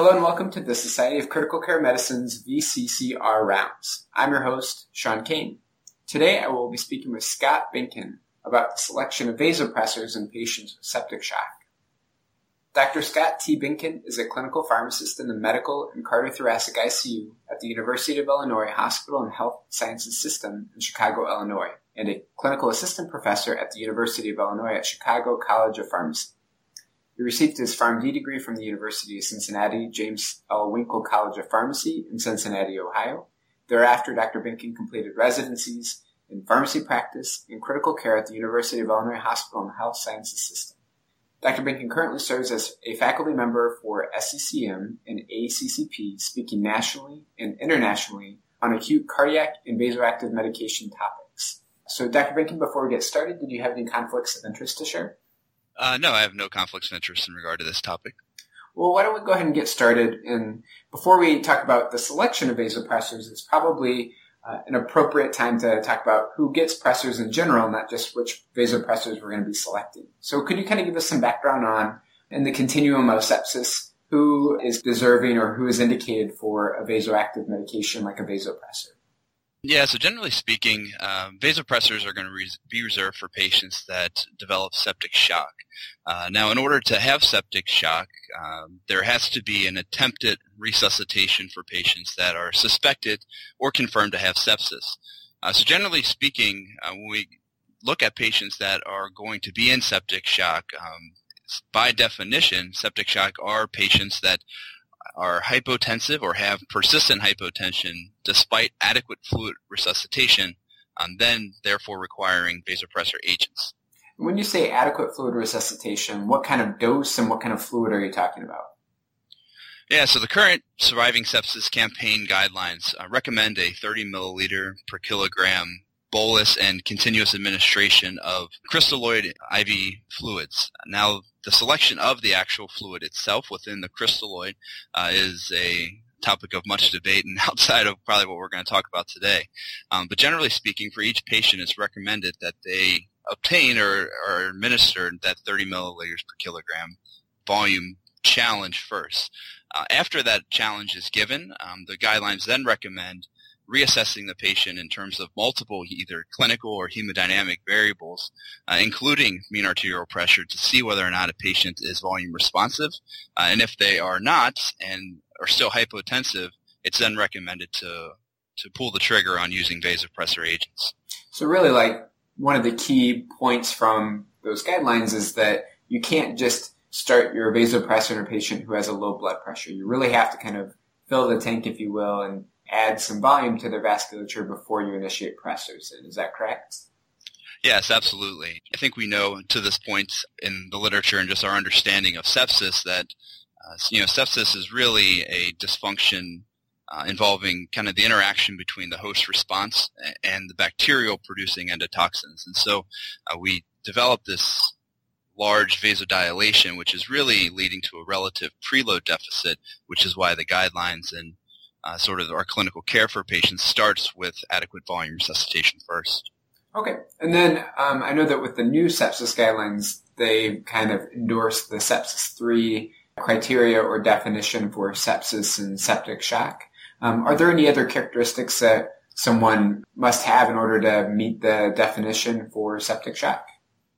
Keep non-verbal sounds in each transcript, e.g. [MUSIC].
Hello and welcome to the Society of Critical Care Medicine's VCCR Rounds. I'm your host, Sean Kane. Today I will be speaking with Scott Benken about the selection of vasopressors in patients with septic shock. Dr. Scott T. Benken is a clinical pharmacist in the Medical and Cardiothoracic ICU at the University of Illinois Hospital and Health Sciences System in Chicago, Illinois, and a clinical assistant professor at the University of Illinois at Chicago College of Pharmacy. He received his PharmD degree from the University of Cincinnati James L. Winkle College of Pharmacy in Cincinnati, Ohio. Thereafter, Dr. Benken completed residencies in pharmacy practice and critical care at the University of Illinois Hospital and Health Sciences System. Dr. Benken currently serves as a faculty member for SCCM and ACCP, speaking nationally and internationally on acute cardiac and vasoactive medication topics. So, Dr. Benken, before we get started, did you have any conflicts of interest to share? Uh, no, I have no conflicts of interest in regard to this topic. Well, why don't we go ahead and get started? And before we talk about the selection of vasopressors, it's probably uh, an appropriate time to talk about who gets pressors in general, not just which vasopressors we're going to be selecting. So could you kind of give us some background on, in the continuum of sepsis, who is deserving or who is indicated for a vasoactive medication like a vasopressor? Yeah, so generally speaking, um, vasopressors are going to res- be reserved for patients that develop septic shock. Uh, now, in order to have septic shock, um, there has to be an attempted resuscitation for patients that are suspected or confirmed to have sepsis. Uh, so generally speaking, uh, when we look at patients that are going to be in septic shock, um, by definition, septic shock are patients that are hypotensive or have persistent hypotension despite adequate fluid resuscitation, and um, then therefore requiring vasopressor agents. When you say adequate fluid resuscitation, what kind of dose and what kind of fluid are you talking about? Yeah, so the current Surviving Sepsis campaign guidelines uh, recommend a 30 milliliter per kilogram bolus and continuous administration of crystalloid IV fluids. Now, the selection of the actual fluid itself within the crystalloid uh, is a topic of much debate and [LAUGHS] outside of probably what we're going to talk about today. Um, but generally speaking, for each patient, it's recommended that they obtain or are administered that 30 milliliters per kilogram volume challenge first. Uh, after that challenge is given, um, the guidelines then recommend reassessing the patient in terms of multiple either clinical or hemodynamic variables, uh, including mean arterial pressure, to see whether or not a patient is volume responsive. Uh, and if they are not and are still hypotensive, it's then recommended to to pull the trigger on using vasopressor agents. So really, like one of the key points from those guidelines is that you can't just start your vasopressor in a patient who has a low blood pressure. You really have to kind of fill the tank, if you will, and add some volume to their vasculature before you initiate pressors. Is that correct? Yes, absolutely. I think we know to this point in the literature and just our understanding of sepsis that uh, you know sepsis is really a dysfunction uh, involving kind of the interaction between the host response and the bacterial producing endotoxins. And so uh, we developed this large vasodilation, which is really leading to a relative preload deficit, which is why the guidelines and uh, sort of our clinical care for patients starts with adequate volume resuscitation first. Okay. And then um, I know that with the new sepsis guidelines, they kind of endorse the sepsis 3 criteria or definition for sepsis and septic shock. Um, are there any other characteristics that someone must have in order to meet the definition for septic shock?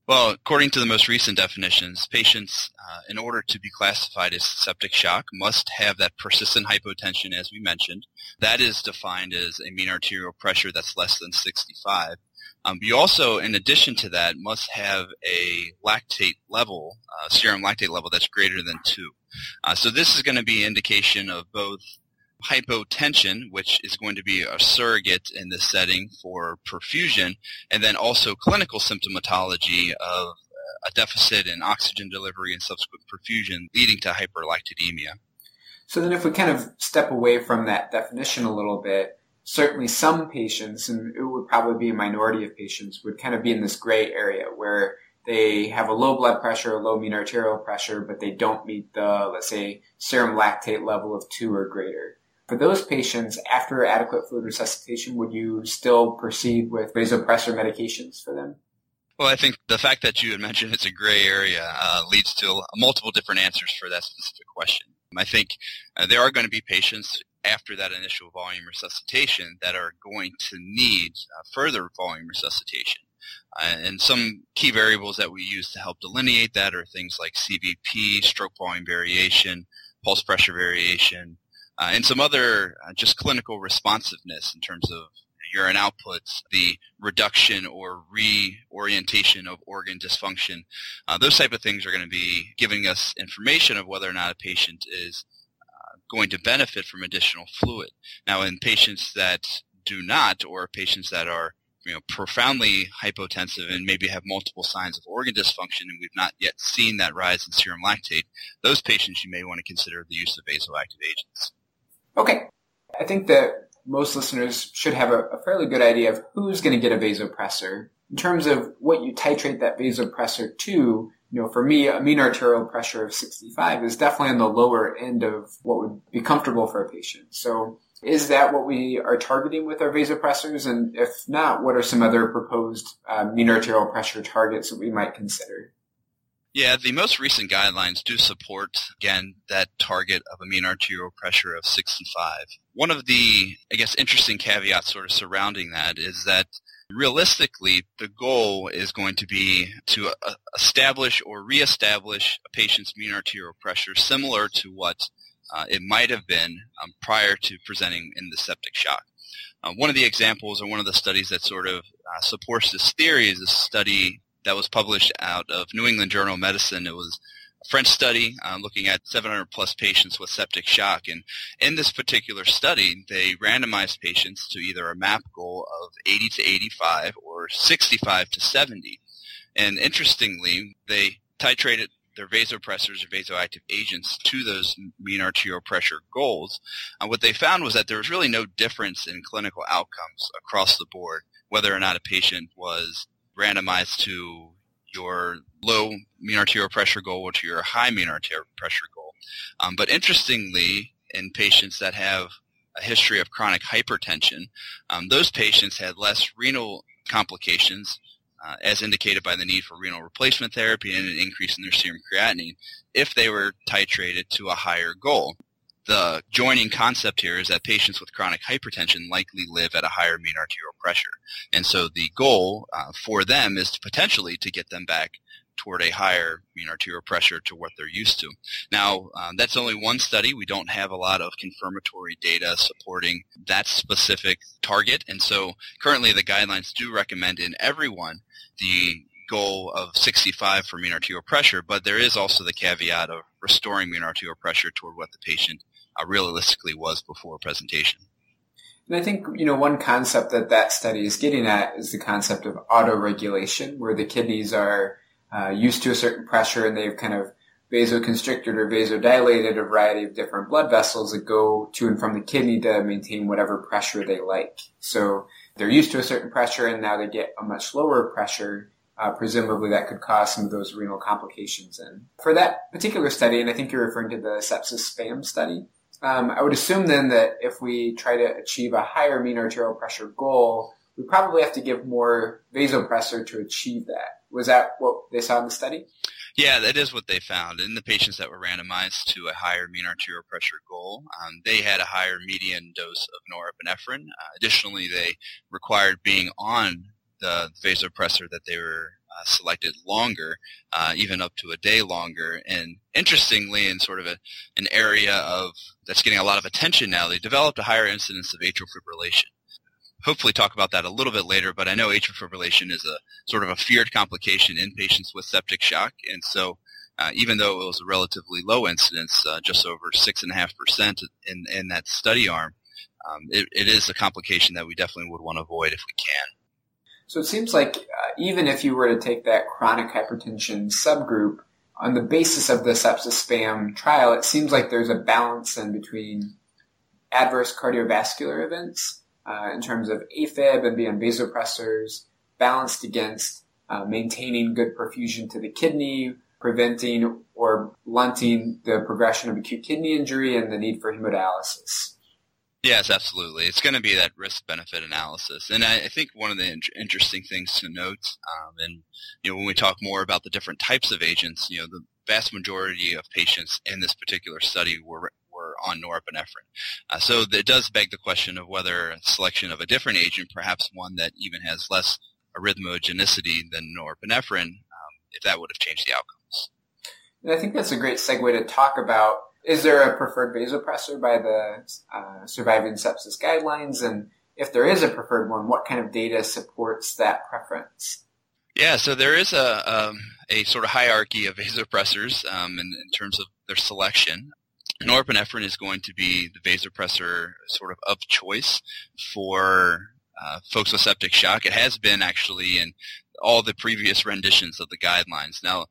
Well, according to the most recent definitions, patients, uh, in order to be classified as septic shock, must have that persistent hypotension, as we mentioned. That is defined as a mean arterial pressure that's less than 65. Um, you also, in addition to that, must have a lactate level, uh, serum lactate level that's greater than 2. Uh, so this is going to be indication of both hypotension, which is going to be a surrogate in this setting for perfusion, and then also clinical symptomatology of uh, a deficit in oxygen delivery and subsequent perfusion leading to hyperlactidemia. So then if we kind of step away from that definition a little bit, certainly some patients, and it would probably be a minority of patients, would kind of be in this gray area where they have a low blood pressure, low mean arterial pressure, but they don't meet the, let's say, serum lactate level of two or greater. For those patients, after adequate fluid resuscitation, would you still proceed with vasopressor medications for them? Well, I think the fact that you had mentioned it's a gray area uh, leads to multiple different answers for that specific question. I think uh, there are going to be patients after that initial volume resuscitation that are going to need uh, further volume resuscitation. Uh, and some key variables that we use to help delineate that are things like CVP, stroke volume variation, pulse pressure variation, uh, and some other uh, just clinical responsiveness in terms of urine outputs, the reduction or reorientation of organ dysfunction. Uh, those type of things are going to be giving us information of whether or not a patient is uh, going to benefit from additional fluid. Now, in patients that do not, or patients that are you know, profoundly hypotensive and maybe have multiple signs of organ dysfunction and we've not yet seen that rise in serum lactate, those patients you may want to consider the use of vasoactive agents. Okay. I think that most listeners should have a, a fairly good idea of who's going to get a vasopressor. In terms of what you titrate that vasopressor to, you know, for me, a mean arterial pressure of 65 is definitely on the lower end of what would be comfortable for a patient. So is that what we are targeting with our vasopressors? And if not, what are some other proposed uh, mean arterial pressure targets that we might consider? Yeah, the most recent guidelines do support, again, that target of a mean arterial pressure of 65. One of the, I guess, interesting caveats sort of surrounding that is that realistically, the goal is going to be to uh, establish or reestablish a patient's mean arterial pressure similar to what uh, it might have been um, prior to presenting in the septic shock. Uh, one of the examples or one of the studies that sort of uh, supports this theory is a study that was published out of New England Journal of Medicine. It was a French study uh, looking at 700 plus patients with septic shock. And in this particular study, they randomized patients to either a MAP goal of 80 to 85 or 65 to 70. And interestingly, they titrated their vasopressors or vasoactive agents to those mean arterial pressure goals. And what they found was that there was really no difference in clinical outcomes across the board, whether or not a patient was randomized to your low mean arterial pressure goal or to your high mean arterial pressure goal. Um, but interestingly, in patients that have a history of chronic hypertension, um, those patients had less renal complications, uh, as indicated by the need for renal replacement therapy and an increase in their serum creatinine, if they were titrated to a higher goal the joining concept here is that patients with chronic hypertension likely live at a higher mean arterial pressure. And so the goal uh, for them is to potentially to get them back toward a higher mean arterial pressure to what they're used to. Now, um, that's only one study. We don't have a lot of confirmatory data supporting that specific target. And so currently the guidelines do recommend in everyone the goal of 65 for mean arterial pressure, but there is also the caveat of restoring mean arterial pressure toward what the patient uh, realistically was before presentation. And I think, you know, one concept that that study is getting at is the concept of autoregulation, where the kidneys are uh, used to a certain pressure and they've kind of vasoconstricted or vasodilated a variety of different blood vessels that go to and from the kidney to maintain whatever pressure they like. So they're used to a certain pressure and now they get a much lower pressure. Uh, presumably that could cause some of those renal complications. And for that particular study, and I think you're referring to the SEPSISPAM study, um, I would assume then that if we try to achieve a higher mean arterial pressure goal, we probably have to give more vasopressor to achieve that. Was that what they saw in the study? Yeah, that is what they found. In the patients that were randomized to a higher mean arterial pressure goal, um, they had a higher median dose of norepinephrine. Uh, additionally, they required being on the vasopressor that they were uh, selected longer, uh, even up to a day longer. And interestingly, in sort of a, an area of that's getting a lot of attention now, they developed a higher incidence of atrial fibrillation. Hopefully, talk about that a little bit later. But I know atrial fibrillation is a sort of a feared complication in patients with septic shock, and so. Uh, even though it was a relatively low incidence, uh, just over six and a half percent in in that study arm, um, it, it is a complication that we definitely would want to avoid if we can. So it seems like uh, even if you were to take that chronic hypertension subgroup on the basis of the SEPSISPAM trial, it seems like there's a balance in between adverse cardiovascular events uh, in terms of AFib and being vasopressors balanced against uh, maintaining good perfusion to the kidney, preventing or blunting the progression of acute kidney injury and the need for hemodialysis. Yes, absolutely. It's going to be that risk benefit analysis, and I, I think one of the in- interesting things to note, um, and you know, when we talk more about the different types of agents, you know, the vast majority of patients in this particular study were were on norepinephrine. Uh, so it does beg the question of whether selection of a different agent, perhaps one that even has less arrhythmogenicity than norepinephrine, um, if that would have changed the outcomes. And I think that's a great segue to talk about is there a preferred vasopressor by the uh, surviving sepsis guidelines? And if there is a preferred one, what kind of data supports that preference? Yeah, so there is a, um, a sort of hierarchy of vasopressors um, in, in, terms of their selection. Norepinephrine is going to be the vasopressor sort of of choice for uh, folks with septic shock. It has been actually in all the previous renditions of the guidelines. Now,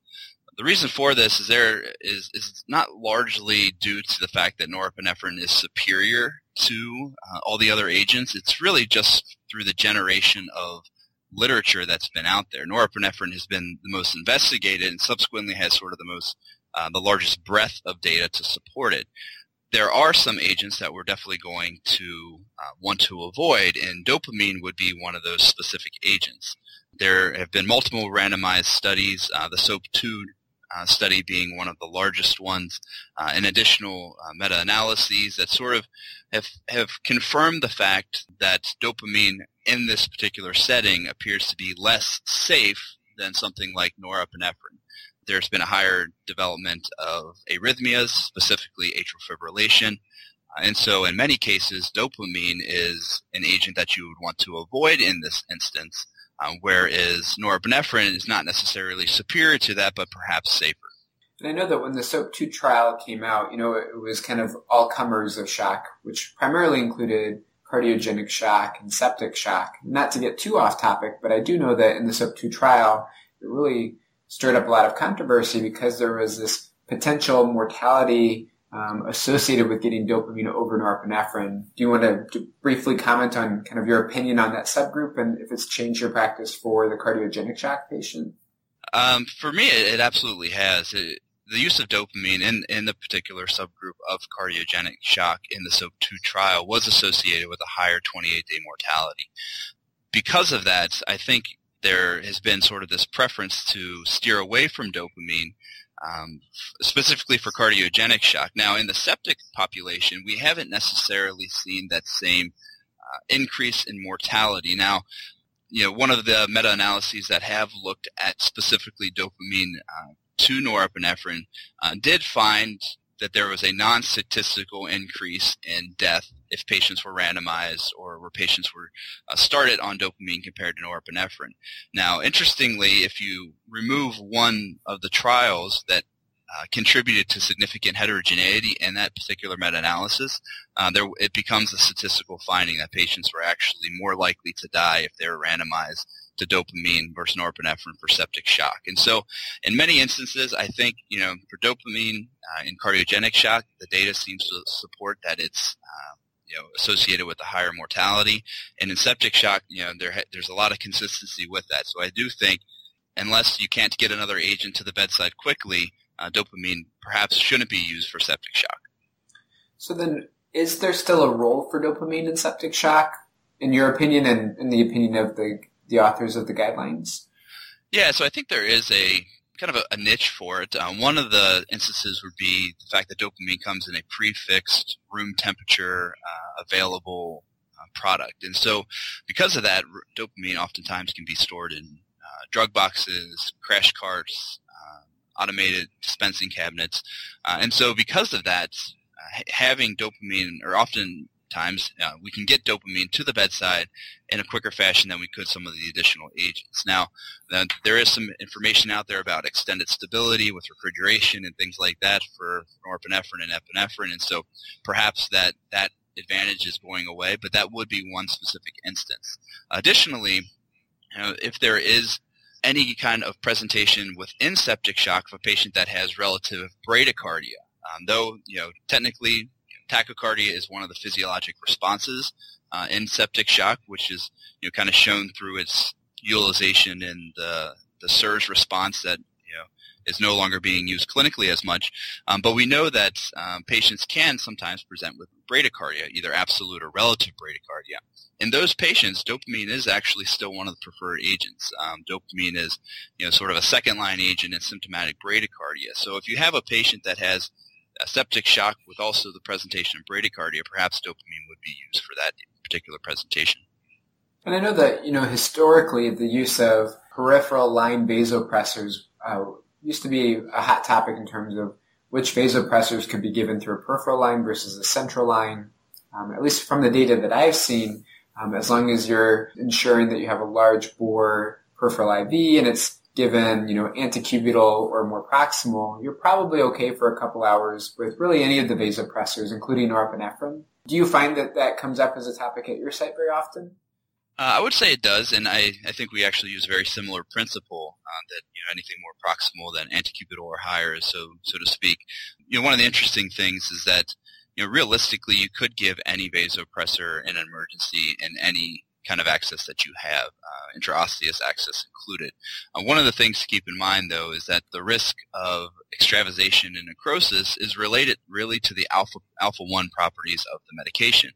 the reason for this is there is is not largely due to the fact that norepinephrine is superior to uh, all the other agents. It's really just through the generation of literature that's been out there. Norepinephrine has been the most investigated and subsequently has sort of the most uh, the largest breadth of data to support it. There are some agents that we're definitely going to uh, want to avoid, and dopamine would be one of those specific agents. There have been multiple randomized studies. Uh, the SOAP2 uh, study being one of the largest ones, uh, and additional uh, meta-analyses that sort of have, have confirmed the fact that dopamine in this particular setting appears to be less safe than something like norepinephrine. There's been a higher development of arrhythmias, specifically atrial fibrillation, uh, and so in many cases, dopamine is an agent that you would want to avoid in this instance um, whereas norepinephrine is not necessarily superior to that, but perhaps safer. And I know that when the SOAP2 trial came out, you know, it was kind of all comers of shock, which primarily included cardiogenic shock and septic shock. Not to get too off topic, but I do know that in the SOAP2 trial, it really stirred up a lot of controversy because there was this potential mortality um, associated with getting dopamine over norepinephrine. Do you want to, to, briefly comment on kind of your opinion on that subgroup and if it's changed your practice for the cardiogenic shock patient? Um, for me, it, it absolutely has. It, the use of dopamine in, in the particular subgroup of cardiogenic shock in the SOAP2 trial was associated with a higher 28-day mortality. Because of that, I think there has been sort of this preference to steer away from dopamine um, specifically for cardiogenic shock. Now, in the septic population, we haven't necessarily seen that same uh, increase in mortality. Now, you know, one of the meta-analyses that have looked at specifically dopamine uh, to norepinephrine uh, did find that there was a non-statistical increase in death if patients were randomized or where patients were uh, started on dopamine compared to norepinephrine. Now, interestingly, if you remove one of the trials that uh, contributed to significant heterogeneity in that particular meta-analysis, uh, there, it becomes a statistical finding that patients were actually more likely to die if they were randomized to dopamine versus norepinephrine for septic shock. And so in many instances, I think, you know, for dopamine uh, in cardiogenic shock, the data seems to support that it's, uh, you know, associated with a higher mortality. And in septic shock, you know, there, there's a lot of consistency with that. So I do think unless you can't get another agent to the bedside quickly, uh, dopamine perhaps shouldn't be used for septic shock. So then, is there still a role for dopamine in septic shock, in your opinion, and in the opinion of the the authors of the guidelines? Yeah, so I think there is a kind of a, a niche for it. Um, one of the instances would be the fact that dopamine comes in a prefixed room temperature uh, available uh, product. And so because of that, r- dopamine oftentimes can be stored in uh, drug boxes, crash carts, uh, automated dispensing cabinets. Uh, and so because of that, uh, having dopamine, or often times uh, we can get dopamine to the bedside in a quicker fashion than we could some of the additional agents. Now, uh, there is some information out there about extended stability with refrigeration and things like that for norepinephrine and epinephrine, and so perhaps that that advantage is going away, but that would be one specific instance. Additionally, you know, if there is any kind of presentation within septic shock of a patient that has relative bradycardia, um, though you know technically tachycardia is one of the physiologic responses uh, in septic shock, which is you know kind of shown through its utilization in the the SIRS response that you know is no longer being used clinically as much. Um, but we know that um, patients can sometimes present with bradycardia, either absolute or relative bradycardia. In those patients, dopamine is actually still one of the preferred agents. Um, dopamine is, you know, sort of a second line agent in symptomatic bradycardia. So if you have a patient that has a septic shock with also the presentation of bradycardia, perhaps dopamine would be used for that particular presentation. And I know that, you know, historically the use of peripheral line vasopressors uh, used to be a hot topic in terms of which vasopressors could be given through a peripheral line versus a central line. Um, at least from the data that I've seen, um, as long as you're ensuring that you have a large bore peripheral IV and it's given, you know, antecubital or more proximal, you're probably okay for a couple hours with really any of the vasopressors, including norepinephrine. Do you find that that comes up as a topic at your site very often? Uh, I would say it does, and I, I think we actually use a very similar principle uh, that you know anything more proximal than antecubital or higher, so so to speak. You know, one of the interesting things is that you know realistically you could give any vasopressor in an emergency in any kind of access that you have, uh, intraosseous access included. Uh, one of the things to keep in mind, though, is that the risk of extravasation and necrosis is related really to the alpha alpha one properties of the medication.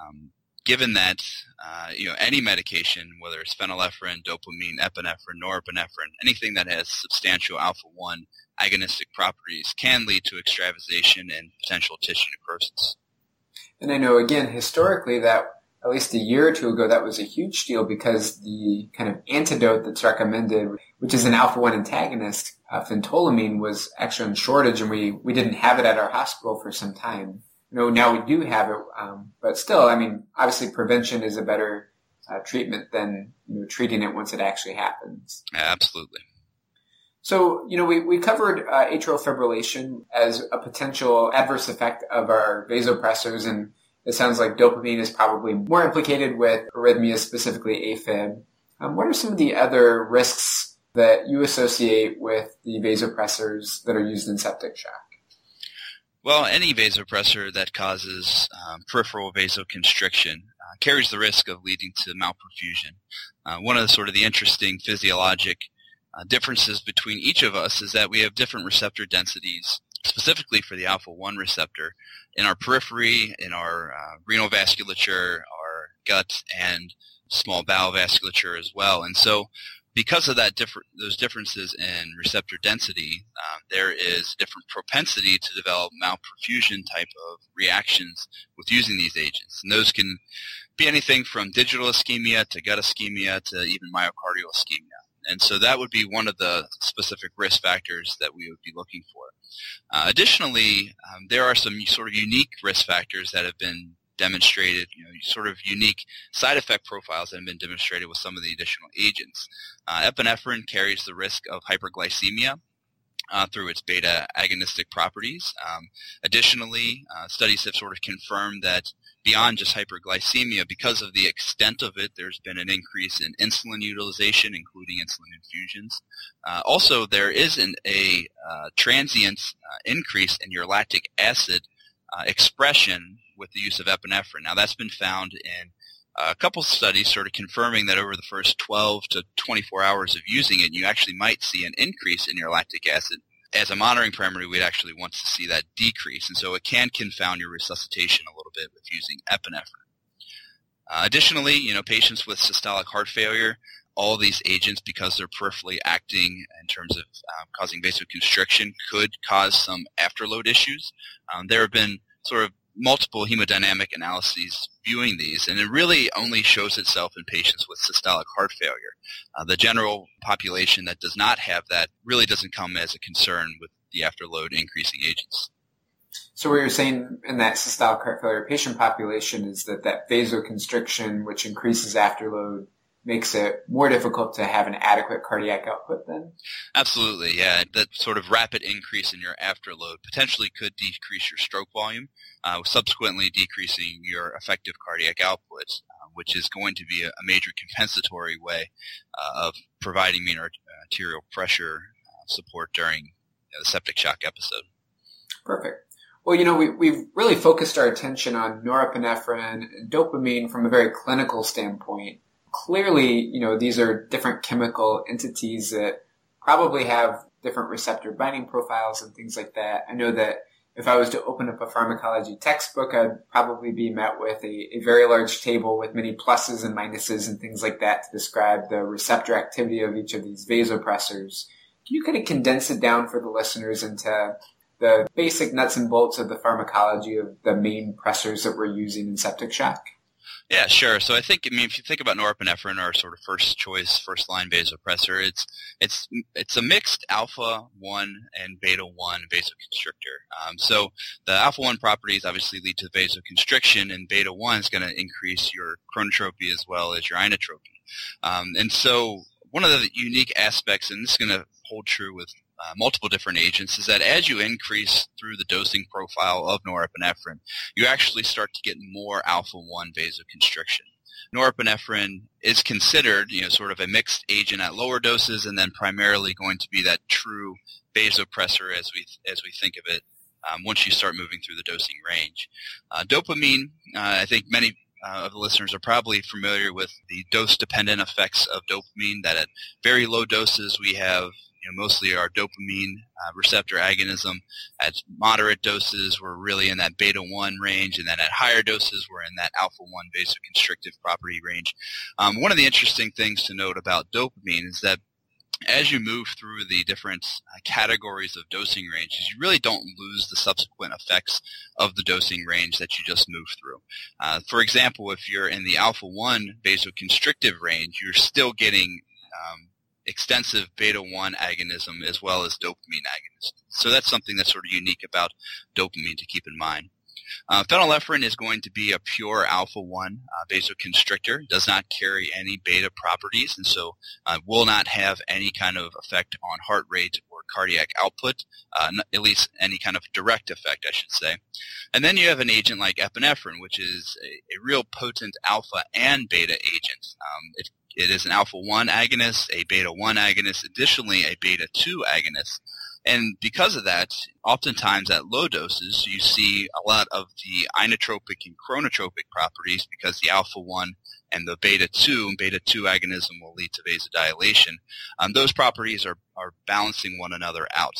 Um, given that uh, you know any medication, whether it's phenylephrine, dopamine, epinephrine, norepinephrine, anything that has substantial alpha one agonistic properties can lead to extravasation and potential tissue necrosis. And I know again historically that at least a year or two ago that was a huge deal because the kind of antidote that's recommended, which is an alpha one antagonist, uh, phentolamine, was actually in shortage, and we we didn't have it at our hospital for some time You know, now we do have it, um, but still, I mean, obviously prevention is a better uh, treatment than you know, treating it once it actually happens. Absolutely. So, you know, we, we covered uh, atrial fibrillation as a potential adverse effect of our vasopressors, and it sounds like dopamine is probably more implicated with arrhythmias, specifically AFib. Um, what are some of the other risks that you associate with the vasopressors that are used in septic shock? Well, any vasopressor that causes um, peripheral vasoconstriction uh, carries the risk of leading to malperfusion. Uh, one of the sort of the interesting physiologic uh, differences between each of us is that we have different receptor densities, specifically for the alpha-1 receptor, in our periphery, in our uh, renal vasculature, our gut, and small bowel vasculature as well. And so because of that those differences in receptor density, um, there is different propensity to develop malperfusion type of reactions with using these agents, and those can be anything from digital ischemia to gut ischemia to even myocardial ischemia. And so that would be one of the specific risk factors that we would be looking for. Uh, additionally, um, there are some sort of unique risk factors that have been demonstrated, you know, sort of unique side effect profiles that have been demonstrated with some of the additional agents. Uh, epinephrine carries the risk of hyperglycemia. Uh, through its beta agonistic properties. Um, additionally, uh, studies have sort of confirmed that beyond just hyperglycemia, because of the extent of it, there's been an increase in insulin utilization, including insulin infusions. Uh, also, there is an, a uh, transient uh, increase in your lactic acid uh, expression with the use of epinephrine. Now that's been found in a couple studies sort of confirming that over the first 12 to 24 hours of using it, you actually might see an increase in your lactic acid. As a monitoring parameter, we'd actually want to see that decrease, and so it can confound your resuscitation a little bit with using epinephrine. Uh, additionally, you know, patients with systolic heart failure, all these agents, because they're peripherally acting in terms of um, causing vasoconstriction, could cause some afterload issues. Um, there have been sort of multiple hemodynamic analyses viewing these, and it really only shows itself in patients with systolic heart failure. Uh, the general population that does not have that really doesn't come as a concern with the afterload increasing agents. So what you're saying in that systolic heart failure patient population is that that vasoconstriction, which increases afterload, makes it more difficult to have an adequate cardiac output then? Absolutely, yeah. That sort of rapid increase in your afterload potentially could decrease your stroke volume, uh, subsequently decreasing your effective cardiac output, uh, which is going to be a, a major compensatory way uh, of providing mean arterial pressure uh, support during you know, the septic shock episode. Perfect. Well, you know, we, we've really focused our attention on norepinephrine and dopamine from a very clinical standpoint clearly, you know, these are different chemical entities that probably have different receptor binding profiles and things like that. I know that if I was to open up a pharmacology textbook, I'd probably be met with a, a, very large table with many pluses and minuses and things like that to describe the receptor activity of each of these vasopressors. Can you kind of condense it down for the listeners into the basic nuts and bolts of the pharmacology of the main pressors that we're using in septic shock? Yeah, sure. So I think, I mean, if you think about norepinephrine, our sort of first choice, first line vasopressor, it's it's it's a mixed alpha one and beta one vasoconstrictor. Um, so the alpha one properties obviously lead to vasoconstriction, and beta one is going to increase your chronotropy as well as your inotropy. Um, and so one of the unique aspects, and this is going to hold true with uh, multiple different agents is that as you increase through the dosing profile of norepinephrine, you actually start to get more alpha-1 vasoconstriction. Norepinephrine is considered, you know, sort of a mixed agent at lower doses and then primarily going to be that true vasopressor as we, as we think of it um, once you start moving through the dosing range. Uh, dopamine, uh, I think many uh, of the listeners are probably familiar with the dose-dependent effects of dopamine. That at very low doses we have you know, mostly our dopamine uh, receptor agonism. At moderate doses, we're really in that beta 1 range, and then at higher doses, we're in that alpha 1 vasoconstrictive property range. Um, one of the interesting things to note about dopamine is that as you move through the different uh, categories of dosing ranges, you really don't lose the subsequent effects of the dosing range that you just moved through. Uh, for example, if you're in the alpha 1 vasoconstrictive range, you're still getting um, extensive beta 1 agonism as well as dopamine agonism. So that's something that's sort of unique about dopamine to keep in mind. Uh, phenylephrine is going to be a pure alpha-1 uh, vasoconstrictor, does not carry any beta properties, and so uh, will not have any kind of effect on heart rate or cardiac output, uh, at least any kind of direct effect, I should say. And then you have an agent like epinephrine, which is a, a real potent alpha and beta agent. Um, it it is an alpha 1 agonist, a beta 1 agonist, additionally a beta 2 agonist. And because of that, oftentimes at low doses, you see a lot of the inotropic and chronotropic properties because the alpha 1 and the beta 2 and beta 2 agonism will lead to vasodilation. Um, those properties are, are balancing one another out.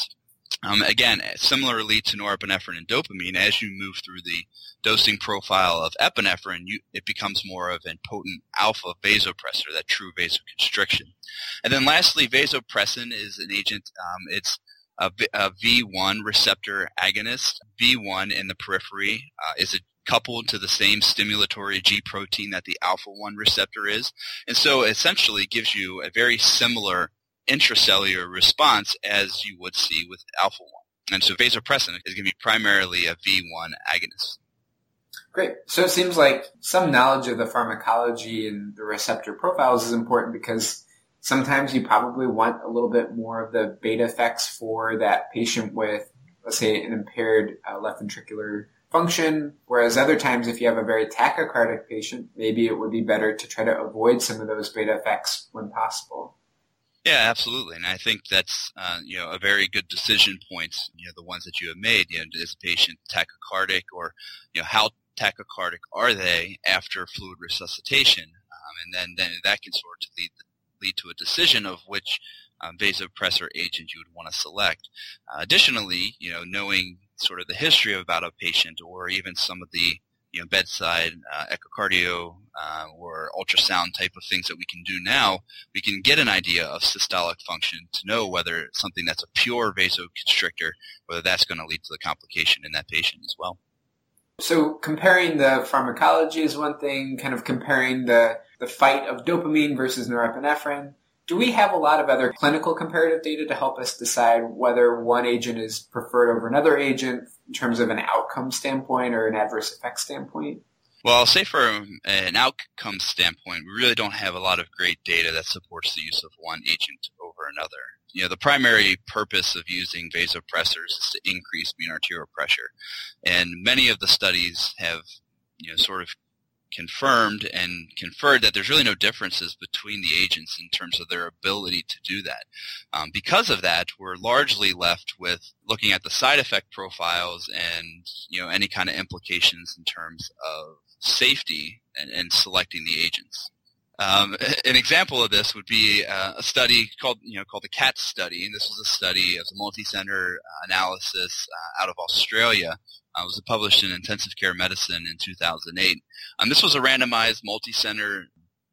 Um, again, similarly to norepinephrine and dopamine, as you move through the dosing profile of epinephrine, you, it becomes more of a potent alpha vasopressor, that true vasoconstriction. And then lastly, vasopressin is an agent, um, it's a, a, V1 receptor agonist. V1 in the periphery uh, is a coupled to the same stimulatory G protein that the alpha 1 receptor is. And so essentially gives you a very similar intracellular response as you would see with alpha 1. And so vasopressin is going to be primarily a V1 agonist. Great. So it seems like some knowledge of the pharmacology and the receptor profiles is important because sometimes you probably want a little bit more of the beta effects for that patient with, let's say, an impaired uh, left ventricular function. Whereas other times, if you have a very tachycardic patient, maybe it would be better to try to avoid some of those beta effects when possible. Yeah, absolutely, and I think that's uh, you know a very good decision point. You know, the ones that you have made. You know, is a patient tachycardic, or you know, how tachycardic are they after fluid resuscitation? Um, and then then that can sort of lead lead to a decision of which um, vasopressor agent you would want to select. Uh, additionally, you know, knowing sort of the history about a patient, or even some of the you know, bedside uh, echocardio uh, or ultrasound type of things that we can do now, we can get an idea of systolic function to know whether something that's a pure vasoconstrictor, whether that's going to lead to the complication in that patient as well. So comparing the pharmacology is one thing, kind of comparing the, the fight of dopamine versus norepinephrine. Do we have a lot of other clinical comparative data to help us decide whether one agent is preferred over another agent in terms of an outcome standpoint or an adverse effect standpoint? Well, I'll say from an outcome standpoint, we really don't have a lot of great data that supports the use of one agent over another. You know, the primary purpose of using vasopressors is to increase mean arterial pressure. And many of the studies have, you know, sort of confirmed and conferred that there's really no differences between the agents in terms of their ability to do that. Um, because of that, we're largely left with looking at the side effect profiles and you know any kind of implications in terms of safety and, and selecting the agents. Um, [LAUGHS] an example of this would be uh, a study called, you know, called the CATS study, and this was a study of a multi-center uh, analysis uh, out of Australia. Uh, was published in Intensive Care Medicine in 2008. Um, this was a randomized, multi-center,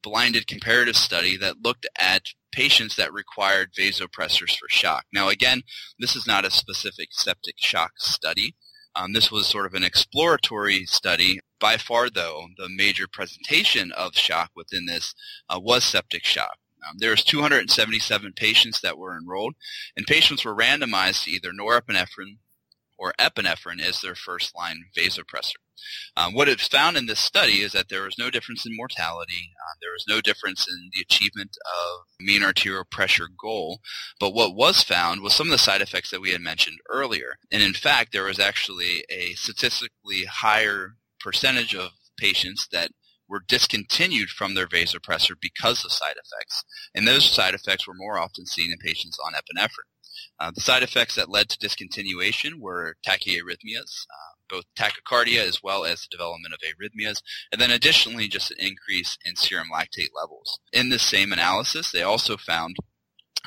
blinded comparative study that looked at patients that required vasopressors for shock. Now, again, this is not a specific septic shock study. Um, this was sort of an exploratory study. By far, though, the major presentation of shock within this uh, was septic shock. Um, there was 277 patients that were enrolled, and patients were randomized to either norepinephrine or epinephrine as their first line vasopressor. Um, what it found in this study is that there was no difference in mortality. Uh, there was no difference in the achievement of mean arterial pressure goal. But what was found was some of the side effects that we had mentioned earlier. And in fact, there was actually a statistically higher percentage of patients that were discontinued from their vasopressor because of side effects. And those side effects were more often seen in patients on epinephrine. Uh, the side effects that led to discontinuation were tachyarrhythmias, uh, both tachycardia as well as the development of arrhythmias, and then additionally just an increase in serum lactate levels. In this same analysis, they also found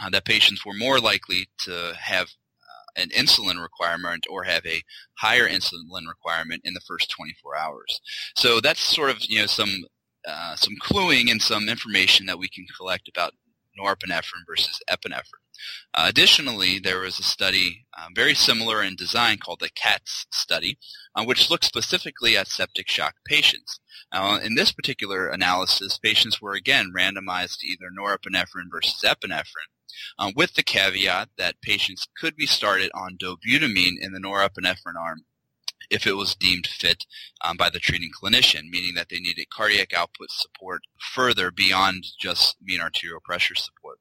uh, that patients were more likely to have uh, an insulin requirement or have a higher insulin requirement in the first 24 hours. So that's sort of you know some uh, some cluing and some information that we can collect about norepinephrine versus epinephrine. Uh, additionally, there was a study um, very similar in design called the CATS study, uh, which looked specifically at septic shock patients. Uh, in this particular analysis, patients were again randomized to either norepinephrine versus epinephrine, uh, with the caveat that patients could be started on dobutamine in the norepinephrine arm if it was deemed fit um, by the treating clinician, meaning that they needed cardiac output support further beyond just mean arterial pressure support.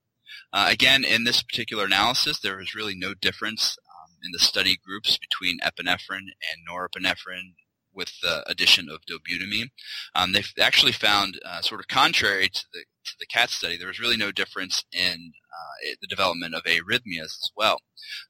Uh, again, in this particular analysis, there was really no difference um, in the study groups between epinephrine and norepinephrine with the addition of dobutamine. Um, they actually found, uh, sort of contrary to the to the CAT study, there was really no difference in uh, the development of arrhythmias as well.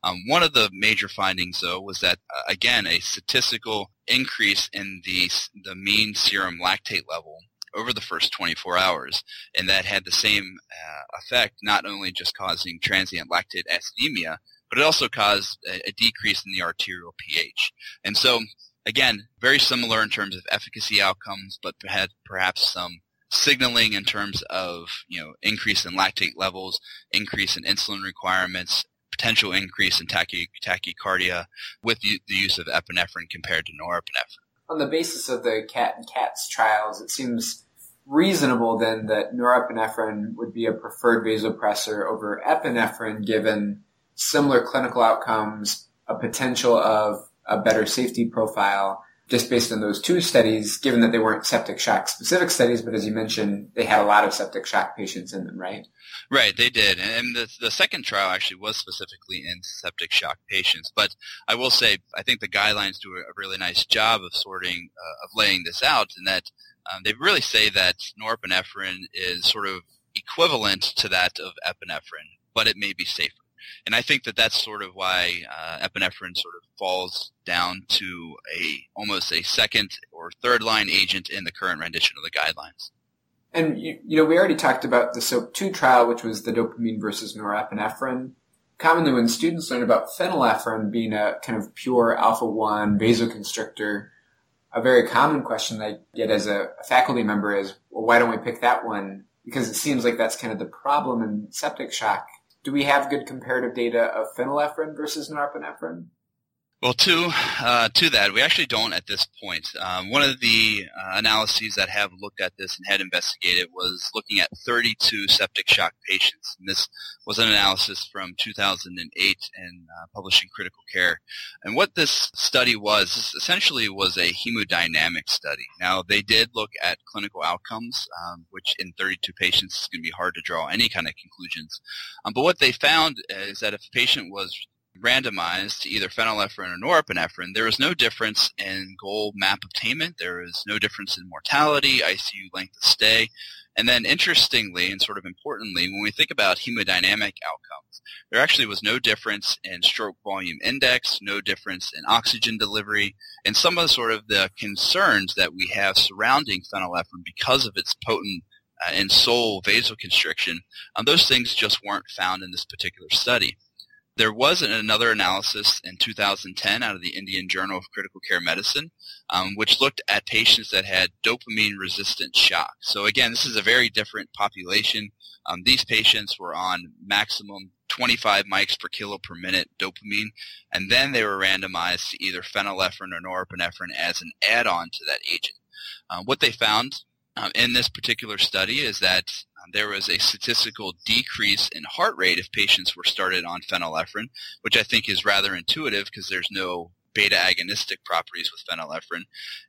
Um, one of the major findings, though, was that uh, again a statistical increase in the the mean serum lactate level over the first 24 hours, and that had the same uh, effect, not only just causing transient lactate acidemia, but it also caused a, a decrease in the arterial pH. And so, again, very similar in terms of efficacy outcomes, but had perhaps some signaling in terms of you know increase in lactate levels, increase in insulin requirements, potential increase in tachy, tachycardia with the, the use of epinephrine compared to norepinephrine. On the basis of the CAT and CATS trials, it seems reasonable then that norepinephrine would be a preferred vasopressor over epinephrine given similar clinical outcomes, a potential of a better safety profile, just based on those two studies, given that they weren't septic shock specific studies, but as you mentioned, they had a lot of septic shock patients in them, right? Right, they did. And the, the second trial actually was specifically in septic shock patients. But I will say, I think the guidelines do a really nice job of sorting, uh, of laying this out, and that um, they really say that norepinephrine is sort of equivalent to that of epinephrine, but it may be safer. And I think that that's sort of why uh, epinephrine sort of falls down to a almost a second or third line agent in the current rendition of the guidelines. And you, you know, we already talked about the SOAP2 trial, which was the dopamine versus norepinephrine. Commonly, when students learn about phenylephrine being a kind of pure alpha one vasoconstrictor, a very common question I get as a faculty member is, well, why don't we pick that one? Because it seems like that's kind of the problem in septic shock. Do we have good comparative data of phenylephrine versus norepinephrine? Well, to uh, to that, we actually don't at this point. Um, one of the uh, analyses that have looked at this and had investigated was looking at 32 septic shock patients. And this was an analysis from 2008 and uh, published in Critical Care. And what this study was essentially was a hemodynamic study. Now, they did look at clinical outcomes, um, which in 32 patients is going to be hard to draw any kind of conclusions. Um, but what they found is that if a patient was randomized to either phenylephrine or norepinephrine, there was no difference in goal map obtainment. There is no difference in mortality, ICU length of stay. And then interestingly and sort of importantly, when we think about hemodynamic outcomes, there actually was no difference in stroke volume index, no difference in oxygen delivery, and some of the sort of the concerns that we have surrounding phenylephrine because of its potent uh, and sole vasoconstriction, um, those things just weren't found in this particular study. There was another analysis in 2010 out of the Indian Journal of Critical Care Medicine, um, which looked at patients that had dopamine-resistant shock. So again, this is a very different population. Um, these patients were on maximum 25 mics per kilo per minute dopamine, and then they were randomized to either phenylephrine or norepinephrine as an add-on to that agent. Uh, what they found um, in this particular study is that Um, there was a statistical decrease in heart rate if patients were started on phenylephrine, which I think is rather intuitive because there's no beta agonistic properties with phenylephrine.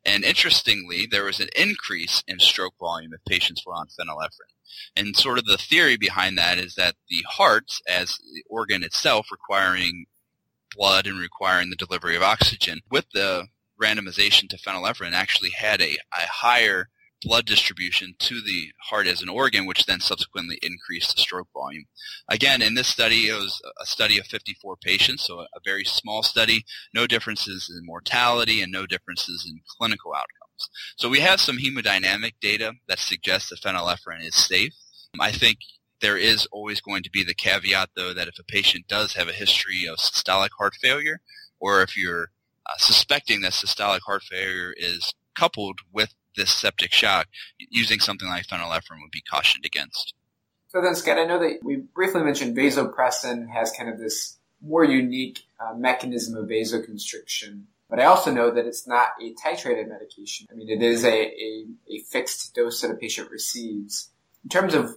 And interestingly, there was an increase in stroke volume if patients were on phenylephrine. And sort of the theory behind that is that the heart, as the organ itself requiring blood and requiring the delivery of oxygen, with the randomization to phenylephrine actually had a, a higher blood distribution to the heart as an organ, which then subsequently increased the stroke volume. Again, in this study, it was a study of 54 patients, so a very small study, no differences in mortality and no differences in clinical outcomes. So we have some hemodynamic data that suggests that phenylephrine is safe. I think there is always going to be the caveat, though, that if a patient does have a history of systolic heart failure, or if you're uh, suspecting that systolic heart failure is coupled with this septic shock, using something like phenylephrine would be cautioned against. So then, Scott, I know that we briefly mentioned vasopressin has kind of this more unique uh, mechanism of vasoconstriction, but I also know that it's not a titrated medication. I mean, it is a, a, a fixed dose that a patient receives. In terms of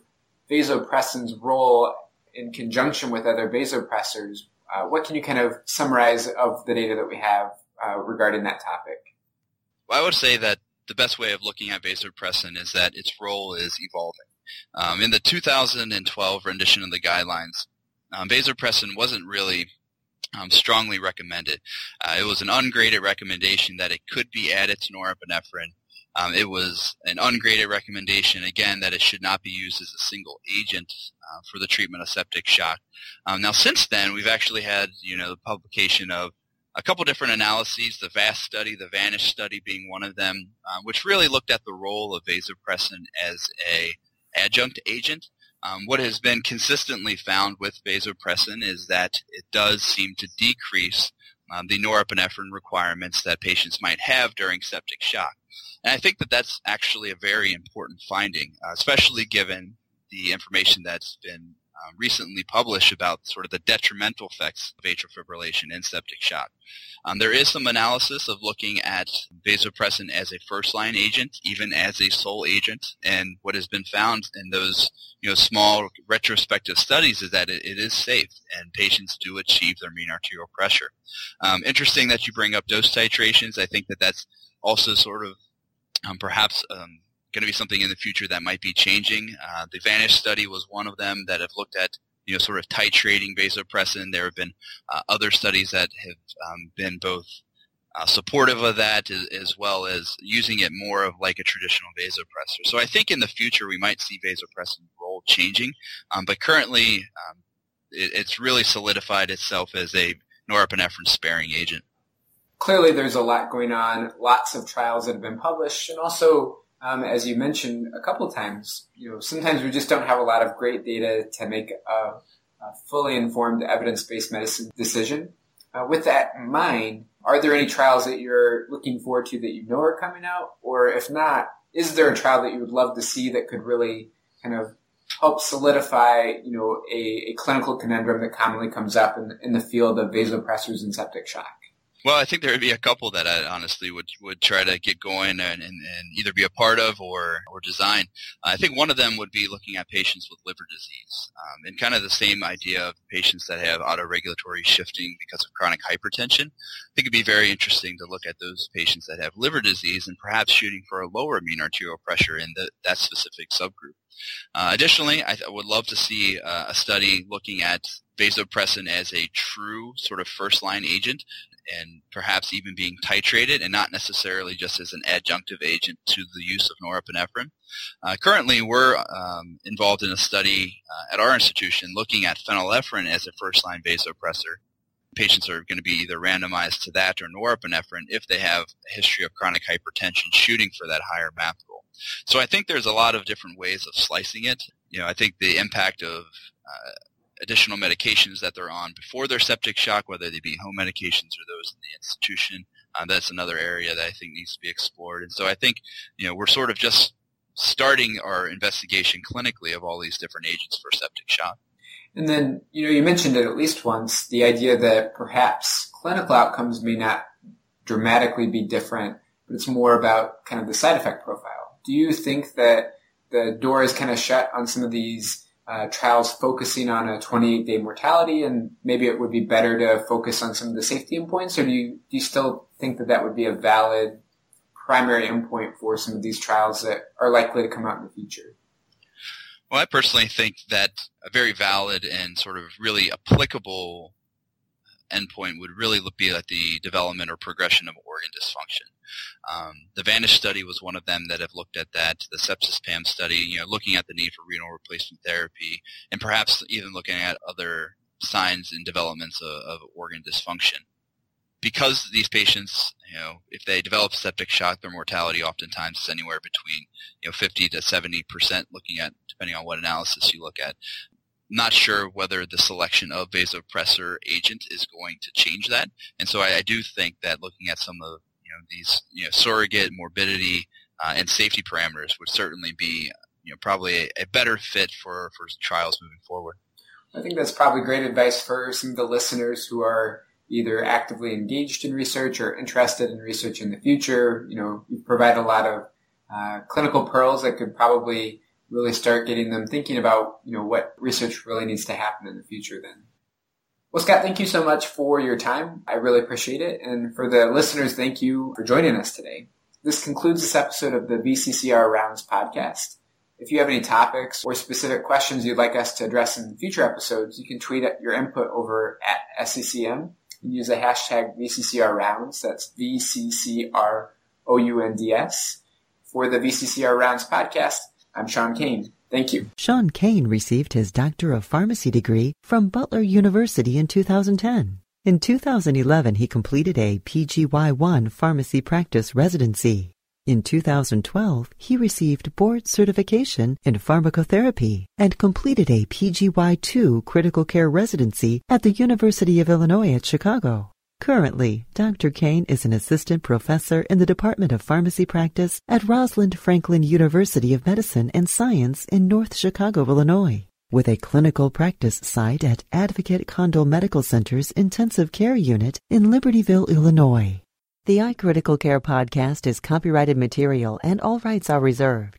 vasopressin's role in conjunction with other vasopressors, uh, what can you kind of summarize of the data that we have uh, regarding that topic? Well, I would say that the best way of looking at vasopressin is that its role is evolving. Um, in the 2012 rendition of the guidelines, um, vasopressin wasn't really um, strongly recommended. Uh, it was an ungraded recommendation that it could be added to norepinephrine. Um, it was an ungraded recommendation, again, that it should not be used as a single agent uh, for the treatment of septic shock. Um, now, since then, we've actually had, you know, the publication of a couple different analyses, the VAST study, the VANISH study being one of them, uh, which really looked at the role of vasopressin as a adjunct agent. Um, what has been consistently found with vasopressin is that it does seem to decrease um, the norepinephrine requirements that patients might have during septic shock. And I think that that's actually a very important finding, uh, especially given the information that's been um, recently published about sort of the detrimental effects of atrial fibrillation in septic shock. Um, there is some analysis of looking at vasopressin as a first-line agent, even as a sole agent, and what has been found in those you know small retrospective studies is that it, it is safe and patients do achieve their mean arterial pressure. Um, interesting that you bring up dose titrations. I think that that's also sort of um, perhaps um, going to be something in the future that might be changing. Uh, the Vanish study was one of them that have looked at you know sort of titrating vasopressin. There have been uh, other studies that have um, been both uh, supportive of that as, as, well as using it more of like a traditional vasopressor. So I think in the future we might see vasopressin role changing, um, but currently um, it, it's really solidified itself as a norepinephrine sparing agent. Clearly, there's a lot going on, lots of trials that have been published, and also um, as you mentioned a couple times, you know, sometimes we just don't have a lot of great data to make a, a fully informed evidence-based medicine decision. Uh, with that in mind, are there any trials that you're looking forward to that you know are coming out? Or if not, is there a trial that you would love to see that could really kind of help solidify, you know, a, a clinical conundrum that commonly comes up in, in the field of vasopressors and septic shock? Well, I think there would be a couple that I honestly would, would try to get going and, and, and either be a part of or, or design. I think one of them would be looking at patients with liver disease um, and kind of the same idea of patients that have autoregulatory shifting because of chronic hypertension. I think it'd be very interesting to look at those patients that have liver disease and perhaps shooting for a lower mean arterial pressure in the, that specific subgroup. Uh, additionally, I, th- would love to see uh, a study looking at vasopressin as a true sort of first line agent and perhaps even being titrated and not necessarily just as an adjunctive agent to the use of norepinephrine. Uh, currently, we're um, involved in a study uh, at our institution looking at phenylephrine as a first-line vasopressor. Patients are going to be either randomized to that or norepinephrine if they have a history of chronic hypertension shooting for that higher MAP goal. So I think there's a lot of different ways of slicing it. You know, I think the impact of uh, additional medications that they're on before their septic shock, whether they be home medications or those in the institution, uh, that's another area that I think needs to be explored. And so I think, you know, we're sort of just starting our investigation clinically of all these different agents for septic shock. And then, you know, you mentioned it at least once, the idea that perhaps clinical outcomes may not dramatically be different, but it's more about kind of the side effect profile. Do you think that the door is kind of shut on some of these uh, trials focusing on a 28 day mortality and maybe it would be better to focus on some of the safety endpoints or do you, do you still think that that would be a valid primary endpoint for some of these trials that are likely to come out in the future? Well, I personally think that a very valid and sort of really applicable endpoint would really be at the development or progression of organ dysfunction. Um, the Vanish study was one of them that have looked at that. The SEPSISPAM study, you know, looking at the need for renal replacement therapy, and perhaps even looking at other signs and developments of, of organ dysfunction because these patients, you know, if they develop septic shock, their mortality oftentimes is anywhere between, you know, 50 to 70 percent, looking at depending on what analysis you look at. Not sure whether the selection of vasopressor agent is going to change that, and so I, I do think that looking at some of you know these you know surrogate morbidity uh, and safety parameters would certainly be you know probably a, a better fit for for trials moving forward. I think that's probably great advice for some of the listeners who are either actively engaged in research or interested in research in the future. You know, you provide a lot of uh, clinical pearls that could probably really start getting them thinking about, you know, what research really needs to happen in the future then. Well, Scott, thank you so much for your time. I really appreciate it. And for the listeners, thank you for joining us today. This concludes this episode of the VCCR Rounds podcast. If you have any topics or specific questions you'd like us to address in future episodes, you can tweet your input over at SCCM and use the hashtag VCCR rounds. That's VCCR O-U-N-D-S. For the VCCR Rounds podcast, I'm Sean Kane. Thank you. Sean Kane received his Doctor of Pharmacy degree from Butler University in 2010. In 2011, he completed a PGY1 pharmacy practice residency. In 2012, he received board certification in pharmacotherapy and completed a PGY2 critical care residency at the University of Illinois at Chicago. Currently, Dr. Kane is an assistant professor in the Department of Pharmacy Practice at Rosalind Franklin University of Medicine and Science in North Chicago, Illinois, with a clinical practice site at Advocate Condell Medical Center's Intensive Care Unit in Libertyville, Illinois. The iCritical Care podcast is copyrighted material and all rights are reserved.